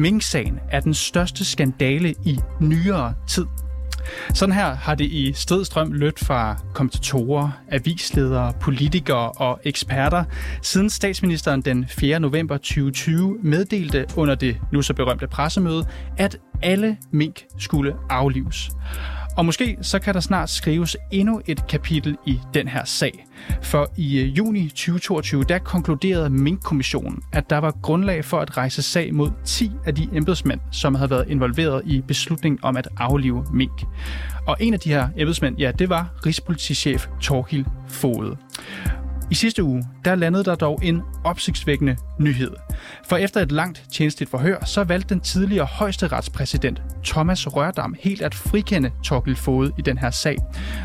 Mink-sagen er den største skandale i nyere tid. Sådan her har det i stridstrøm lødt fra kommentatorer, avisledere, politikere og eksperter, siden statsministeren den 4. november 2020 meddelte under det nu så berømte pressemøde, at alle mink skulle aflives. Og måske så kan der snart skrives endnu et kapitel i den her sag. For i øh, juni 2022, der konkluderede Mink-kommissionen, at der var grundlag for at rejse sag mod 10 af de embedsmænd, som havde været involveret i beslutningen om at aflive mink. Og en af de her embedsmænd, ja, det var Rigspolitichef Torgild Fode. I sidste uge, der landede der dog en opsigtsvækkende nyhed. For efter et langt tjenestligt forhør, så valgte den tidligere højesteretspræsident Thomas Rørdam helt at frikende Torkel Fode i den her sag.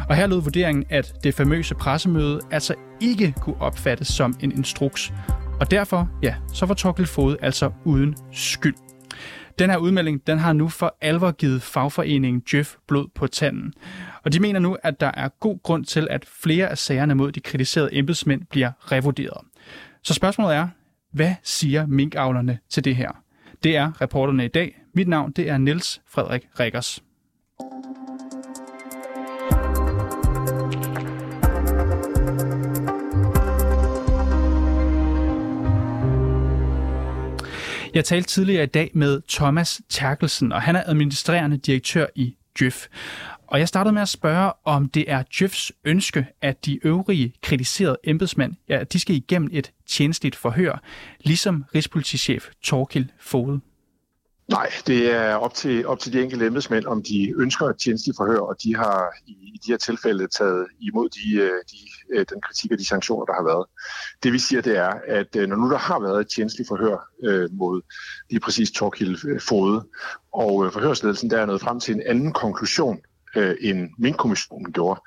Og her lød vurderingen, at det famøse pressemøde altså ikke kunne opfattes som en instruks. Og derfor, ja, så var Torkel Fode altså uden skyld. Den her udmelding den har nu for alvor givet fagforeningen Jeff blod på tanden. Og de mener nu, at der er god grund til, at flere af sagerne mod de kritiserede embedsmænd bliver revurderet. Så spørgsmålet er, hvad siger minkavlerne til det her? Det er reporterne i dag. Mit navn det er Niels Frederik Rikkers. Jeg talte tidligere i dag med Thomas Terkelsen, og han er administrerende direktør i Djøf. Og jeg startede med at spørge, om det er Djøfs ønske, at de øvrige kritiserede embedsmænd, ja, de skal igennem et tjenestligt forhør, ligesom Rigspolitichef Torkil Fode. Nej, det er op til, op til de enkelte embedsmænd, om de ønsker et tjenestligt forhør, og de har i, i de her tilfælde taget imod de, øh, de, øh, den kritik og de sanktioner, der har været. Det vi siger, det er, at øh, når nu der har været et tjenestligt forhør øh, mod lige præcis Torkild Fode, og øh, forhørsledelsen der er nået frem til en anden konklusion, øh, end Mink-kommissionen gjorde,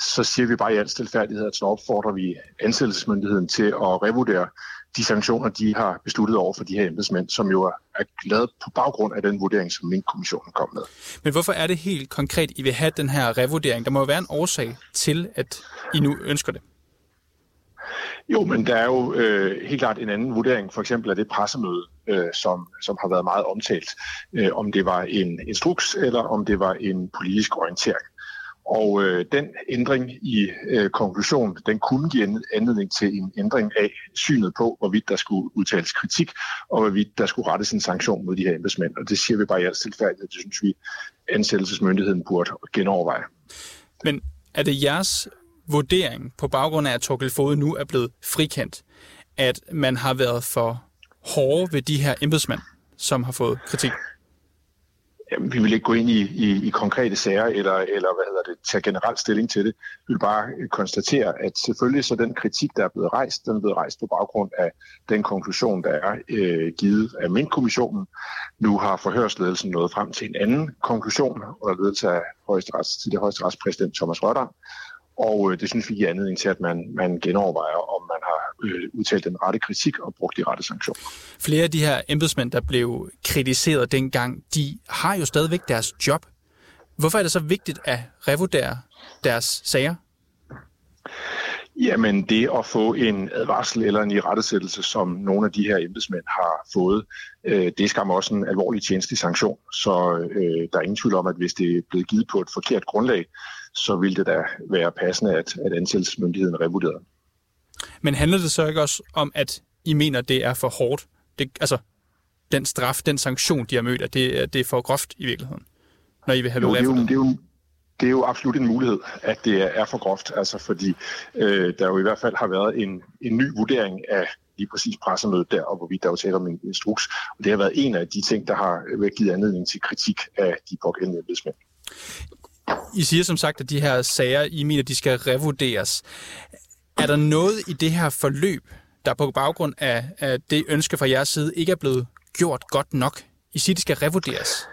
så siger vi bare i al stilfærdighed, at så opfordrer vi ansættelsesmyndigheden til at revurdere de sanktioner, de har besluttet over for de her embedsmænd, som jo er lavet på baggrund af den vurdering, som Mink-kommissionen kom med. Men hvorfor er det helt konkret, I vil have den her revurdering? Der må jo være en årsag til, at I nu ønsker det. Jo, men der er jo øh, helt klart en anden vurdering, for eksempel af det pressemøde, øh, som, som har været meget omtalt, øh, om det var en instruks eller om det var en politisk orientering. Og øh, den ændring i øh, konklusionen, den kunne give anledning til en ændring af synet på, hvorvidt der skulle udtales kritik, og hvorvidt der skulle rettes en sanktion mod de her embedsmænd. Og det siger vi bare i al stilfærdighed, det synes vi, ansættelsesmyndigheden burde genoverveje. Men er det jeres vurdering på baggrund af, at Torkel Fode nu er blevet frikendt, at man har været for hårde ved de her embedsmænd, som har fået kritik? Jamen, vi vil ikke gå ind i, i, i konkrete sager eller, eller hvad hedder det, tage generelt stilling til det. Vi vil bare øh, konstatere, at selvfølgelig så den kritik, der er blevet rejst, den er blevet rejst på baggrund af den konklusion, der er øh, givet af min kommissionen. Nu har forhørsledelsen nået frem til en anden konklusion under ledelse af højesterets, til det højesteretspræsident Thomas Rørdam, og øh, det synes vi giver anledning til, at man, man genovervejer, om man har øh, udtalt den rette kritik og brugt de rette sanktioner. Flere af de her embedsmænd, der blev kritiseret dengang, de har jo stadigvæk deres job. Hvorfor er det så vigtigt at revurdere deres sager? Jamen det at få en advarsel eller en irettesættelse, som nogle af de her embedsmænd har fået, øh, det skal også en alvorlig tjenestelig sanktion. Så øh, der er ingen tvivl om, at hvis det er blevet givet på et forkert grundlag, så ville det da være passende, at, at ansættelsesmyndigheden revurderede. Men handler det så ikke også om, at I mener, det er for hårdt? Det, altså, den straf, den sanktion, de har mødt, at det, det er for groft i virkeligheden, når I vil have jo, det er jo, det er jo, det er jo absolut en mulighed, at det er for groft, altså fordi øh, der jo i hvert fald har været en, en ny vurdering af lige præcis pressemødet der, og hvorvidt der var tale om en instruks. Og det har været en af de ting, der har givet anledning til kritik af de pågældende embedsmænd. I siger som sagt, at de her sager, I mener, de skal revurderes. Er der noget i det her forløb, der på baggrund af, af det ønske fra jeres side ikke er blevet gjort godt nok? I siger, det skal revurderes.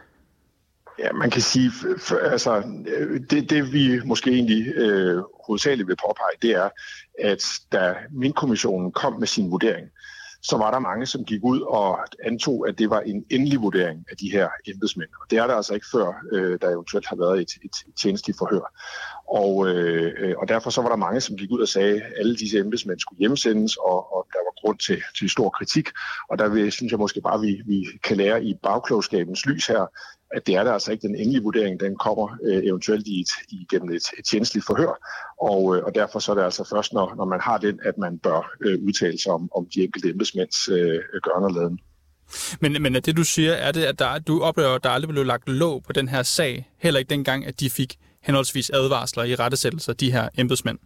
Ja, man kan sige, for, altså, det, det vi måske egentlig øh, hovedsageligt vil påpege, det er, at da min kommissionen kom med sin vurdering, så var der mange, som gik ud og antog, at det var en endelig vurdering af de her embedsmænd. Og det er der altså ikke før, øh, der eventuelt har været et, et tjenestligt forhør. Og, øh, og derfor så var der mange, som gik ud og sagde, at alle disse embedsmænd skulle hjemsendes, og, og der var grund til, til stor kritik. Og der vil, synes jeg måske bare, at vi, vi kan lære i bagklogskabens lys her, at det er der altså ikke den endelige vurdering, den kommer øh, eventuelt i et, igennem et, et tjenestligt forhør, og, øh, og derfor så er det altså først, når, når man har den, at man bør øh, udtale sig om, om de enkelte embedsmænds øh, gørnerladen. Men, men er det, du siger, er det, at der, du oplever, at der aldrig blev lagt låg på den her sag, heller ikke dengang, at de fik henholdsvis advarsler i rettesættelser, de her embedsmænd?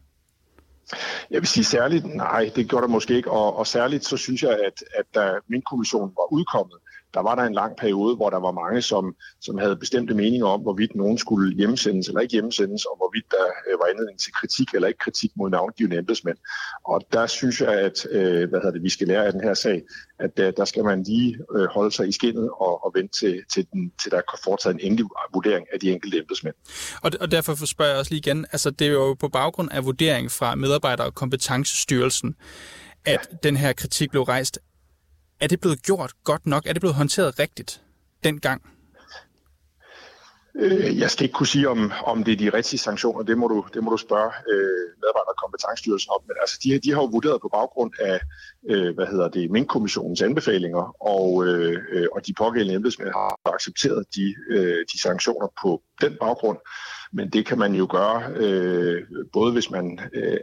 Jeg vil sige særligt, nej, det gjorde der måske ikke, og, og særligt så synes jeg, at, at da min kommission var udkommet, der var der en lang periode, hvor der var mange, som, som havde bestemte meninger om, hvorvidt nogen skulle hjemsendes eller ikke hjemsendes, og hvorvidt der øh, var anledning til kritik eller ikke kritik mod navngivende embedsmænd. Og der synes jeg, at øh, hvad hedder det, vi skal lære af den her sag, at øh, der skal man lige øh, holde sig i skinnet og, og vente til, til, den, til der er foretaget en endelig vurdering af de enkelte embedsmænd. Og, og derfor spørger jeg også lige igen, altså det er jo på baggrund af vurdering fra medarbejder- og kompetencestyrelsen, at ja. den her kritik blev rejst. Er det blevet gjort godt nok? Er det blevet håndteret rigtigt dengang? Øh, jeg skal ikke kunne sige, om, om det er de rigtige sanktioner. Det må du, det må du spørge øh, medarbejder- og kompetencestyrelsen om. Men altså, de, de har jo vurderet på baggrund af øh, hvad hedder det, Mink-kommissionens anbefalinger, og, øh, øh og de pågældende embedsmænd har accepteret de, øh, de sanktioner på den baggrund. Men det kan man jo gøre, øh, både hvis man øh,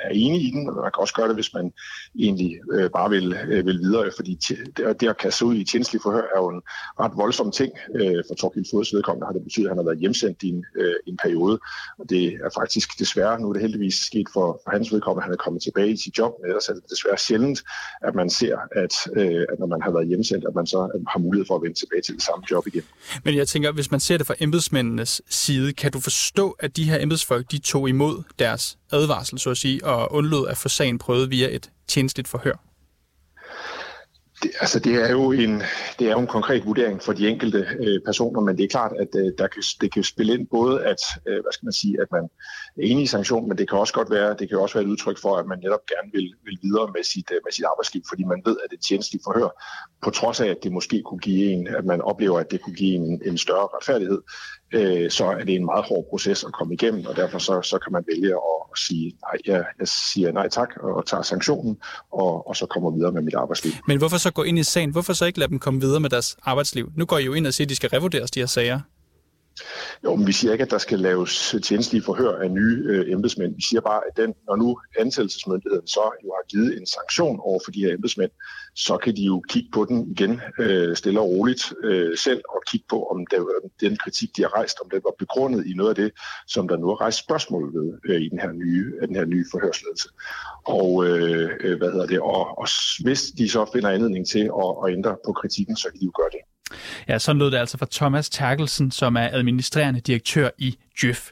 er enig i den, og man kan også gøre det, hvis man egentlig øh, bare vil, øh, vil videre. Fordi det, det at kaste ud i tjenestelig forhør er jo en ret voldsom ting. Øh, for Torgild Fodes vedkommende har det betydet, at han har været hjemsendt i en, øh, en periode. Og det er faktisk desværre, nu er det heldigvis sket for, for hans vedkommende, at han er kommet tilbage i sit job, men ellers er det desværre sjældent, at man ser, at, øh, at når man har været hjemsendt, at man så øh, har mulighed for at vende tilbage til det samme job igen. Men jeg tænker, hvis man ser det fra embedsmændenes side, kan du forstå, at de her embedsfolk, de tog imod deres advarsel, så at sige, og undlod at få sagen prøvet via et tjenestligt forhør? Det, altså det er jo en det er jo en konkret vurdering for de enkelte øh, personer, men det er klart, at øh, der kan, det kan spille ind både, at øh, hvad skal man sige, at man er enig i sanktion, men det kan også godt være, det kan også være et udtryk for, at man netop gerne vil, vil videre med sit, øh, med sit arbejdsliv, fordi man ved, at det tjenestligt forhør, på trods af, at det måske kunne give en, at man oplever, at det kunne give en, en større retfærdighed, øh, så er det en meget hård proces at komme igennem, og derfor så, så kan man vælge at, sige, nej, jeg, jeg siger nej tak, og tager sanktionen, og, og så kommer videre med mit arbejdsliv. Men hvorfor så gå ind i sagen? Hvorfor så ikke lade dem komme videre med deres arbejdsliv? Nu går I jo ind og siger, at de skal revurderes, de her sager. Jo, men vi siger ikke, at der skal laves tjenestlige forhør af nye øh, embedsmænd. Vi siger bare, at den, når nu ansættelsesmyndigheden så jo har givet en sanktion over for de her embedsmænd, så kan de jo kigge på den igen øh, stille og roligt øh, selv og kigge på, om der, den kritik, de har rejst, om det var begrundet i noget af det, som der nu er rejst spørgsmål ved øh, i den her nye, den her nye forhørsledelse. Og, øh, øh, hvad hedder det, og, og hvis de så finder anledning til at, at ændre på kritikken, så kan de jo gøre det. Ja, sådan lød det altså fra Thomas Terkelsen, som er administrerende direktør i Djøf.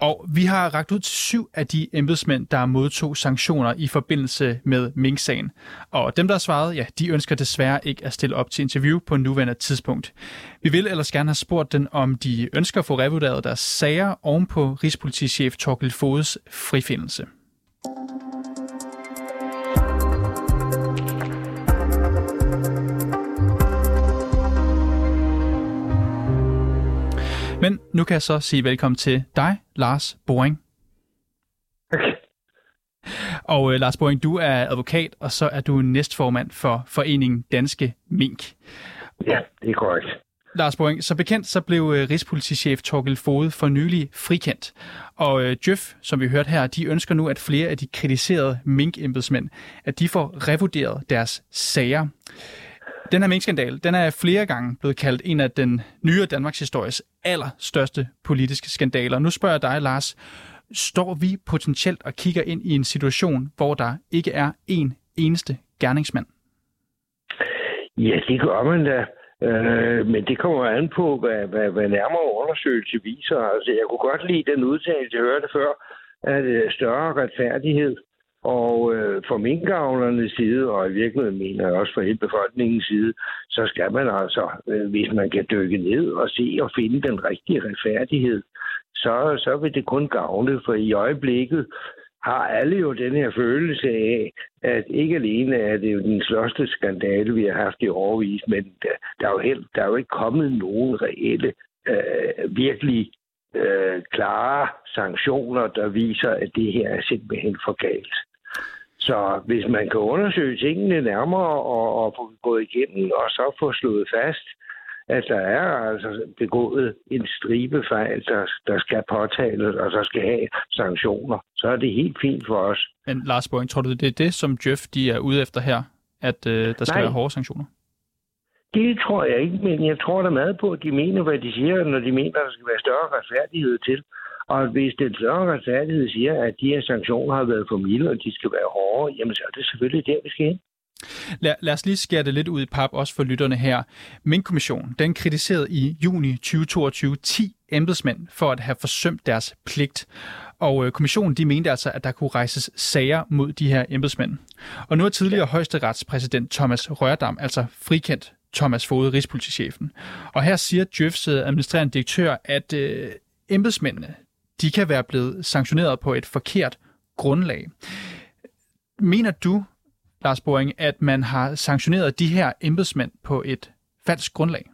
Og vi har ragt ud til syv af de embedsmænd, der modtog sanktioner i forbindelse med Mink-sagen. Og dem, der har svaret, ja, de ønsker desværre ikke at stille op til interview på nuværende tidspunkt. Vi vil ellers gerne have spurgt den, om de ønsker at få revurderet deres sager ovenpå Rigspolitichef Torkel Fodes frifindelse. Men nu kan jeg så sige velkommen til dig, Lars Boring. Okay. Og uh, Lars Boring, du er advokat, og så er du næstformand for Foreningen Danske Mink. Ja, det er korrekt. Lars Boring, så bekendt så blev uh, Rigspolitichef Torgild Fode for nylig frikendt. Og uh, Jøf, som vi hørte her, de ønsker nu, at flere af de kritiserede mink-embedsmænd, at de får revurderet deres sager. Den her minkskandal, den er flere gange blevet kaldt en af den nye Danmarks histories allerstørste politiske skandaler. Nu spørger jeg dig, Lars, står vi potentielt og kigger ind i en situation, hvor der ikke er en eneste gerningsmand? Ja, det gør man da. Øh, men det kommer an på, hvad, hvad, hvad nærmere undersøgelse viser. Altså, jeg kunne godt lide den udtalelse, jeg hørte før, at øh, større retfærdighed og øh, for minkavlernes side, og i virkeligheden mener jeg også for hele befolkningens side, så skal man altså, øh, hvis man kan dykke ned og se og finde den rigtige retfærdighed, så, så vil det kun gavne, for i øjeblikket, har alle jo den her følelse af, at ikke alene er det jo den største skandale, vi har haft i overvis, men der, der, er, jo helt, der er jo ikke kommet nogen reelle, øh, virkelig øh, klare sanktioner, der viser, at det her er simpelthen for galt. Så hvis man kan undersøge tingene nærmere og, og få gået igennem og så få slået fast, at der er altså begået en stribe fejl, der, der skal påtales og så skal have sanktioner, så er det helt fint for os. Men Lars Boring, tror du, det er det, som Jeff de er ude efter her, at øh, der skal Nej. være hårde sanktioner? Det tror jeg ikke, men jeg tror da meget på, at de mener, hvad de siger, når de mener, at der skal være større retfærdighed til. Og hvis den større retfærdighed siger, at de her sanktioner har været for milde, og de skal være hårde, jamen så er det selvfølgelig der, vi skal hen. Lad, lad os lige skære det lidt ud i pap, også for lytterne her. Min kommission, den kritiserede i juni 2022 10 embedsmænd for at have forsømt deres pligt. Og øh, kommissionen de mente altså, at der kunne rejses sager mod de her embedsmænd. Og nu er tidligere ja. højesteretspræsident Thomas Rørdam altså frikendt Thomas Fode, rigspolitichefen. Og her siger Djøfs administrerende direktør, at øh, embedsmændene de kan være blevet sanktioneret på et forkert grundlag. Mener du, Lars Boring, at man har sanktioneret de her embedsmænd på et falsk grundlag?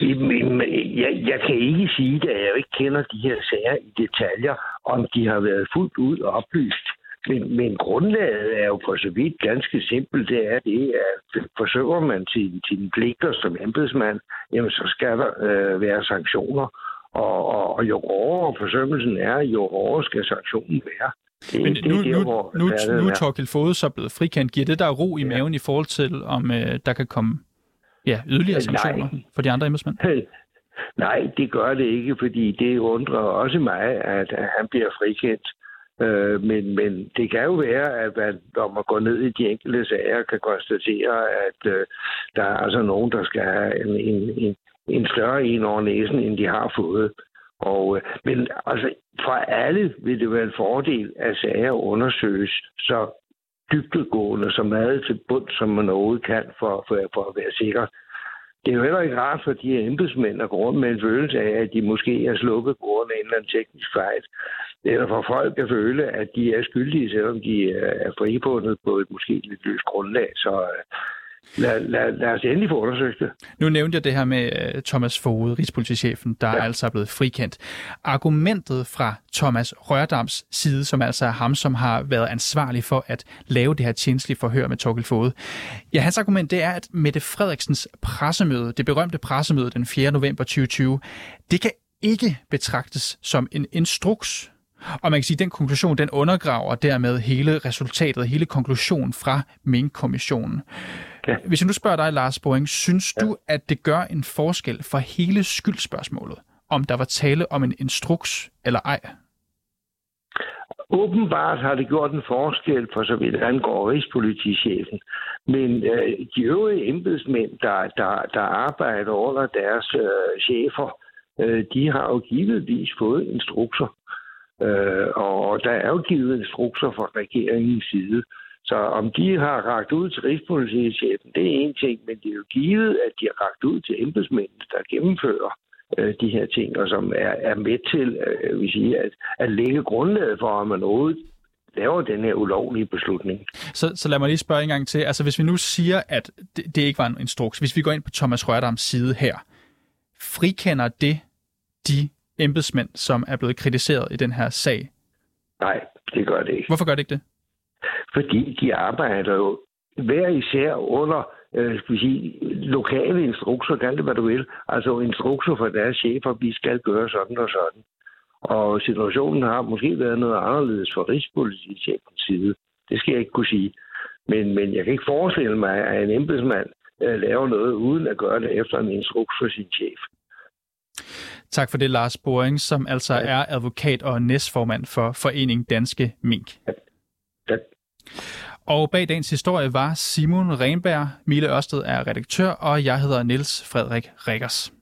Jeg, jeg kan ikke sige, at jeg ikke kender de her sager i detaljer, om de har været fuldt ud oplyst. Men, men grundlaget er jo for så vidt ganske simpelt. Det er det, at forsøger man til sine pligter som embedsmand, jamen så skal der øh, være sanktioner. Og, og, og jo hårdere forsømmelsen er, jo hårdere skal sanktionen være. Det, Men det, nu, der, nu, nu, nu er Torkild Fode så blevet frikendt. Giver det der ro i maven ja. i forhold til, om øh, der kan komme ja, yderligere sanktioner Nej. for de andre embedsmænd? Nej, det gør det ikke, fordi det undrer også mig, at, at han bliver frikendt. Øh, men, men det kan jo være, at man, når man går ned i de enkelte sager, kan konstatere, at øh, der er altså nogen, der skal have en, en, en, en større en over næsen, end de har fået. Og, øh, men altså, for alle vil det være en fordel, at sager undersøges så dybdegående, så meget til bund, som man overhovedet kan, for, for, for at være sikker. Det er jo heller ikke rart for de her embedsmænd at gå rundt med en følelse af, at de måske er sluppet på grund af en eller anden teknisk fejl. Eller for folk at føle, at de er skyldige, selvom de øh, er fribundet på et måske lidt løst grundlag. Så øh, lad, lad, lad os endelig få undersøgt det. Nu nævnte jeg det her med uh, Thomas Foged, rigspolitichefen, der ja. er altså blevet frikendt. Argumentet fra Thomas Rørdams side, som altså er ham, som har været ansvarlig for at lave det her tjenestlige forhør med Torgild Foged. Ja, hans argument det er, at Mette Frederiksens pressemøde, det berømte pressemøde den 4. november 2020, det kan ikke betragtes som en instruks og man kan sige, at den konklusion, den undergraver dermed hele resultatet, hele konklusionen fra Mink-kommissionen. Ja. Hvis jeg nu spørger dig, Lars Boring, synes ja. du, at det gør en forskel for hele skyldspørgsmålet, om der var tale om en instruks eller ej? Åbenbart har det gjort en forskel for så vidt angår rigspolitichefen. Men øh, de øvrige embedsmænd, der, der, der arbejder under deres øh, chefer, øh, de har jo givetvis fået instrukser. Øh, og der er jo givet instrukser fra regeringens side. Så om de har ragt ud til Rigspolitichefen, det er en ting, men det er jo givet, at de har ragt ud til embedsmændene, der gennemfører øh, de her ting, og som er, er med til øh, vil sige, at, at lægge grundlaget for, at man overhovedet laver den her ulovlige beslutning. Så, så lad mig lige spørge en gang til. Altså hvis vi nu siger, at det, det ikke var en instruks, hvis vi går ind på Thomas Rørdams side her, frikender det de embedsmænd, som er blevet kritiseret i den her sag? Nej, det gør det ikke. Hvorfor gør det ikke det? Fordi de arbejder jo hver især under øh, skal vi sige, lokale instrukser, kald det hvad du vil. Altså instrukser for deres chefer, vi skal gøre sådan og sådan. Og situationen har måske været noget anderledes for Rigspolitichefens side. Det skal jeg ikke kunne sige. Men, men jeg kan ikke forestille mig, at en embedsmand øh, laver noget uden at gøre det efter en instruks for sin chef. Tak for det, Lars Boring, som altså ja. er advokat og næstformand for Forening Danske Mink. Ja. Og bag dagens historie var Simon Renberg, Mille Ørsted er redaktør, og jeg hedder Niels Frederik Rikkers.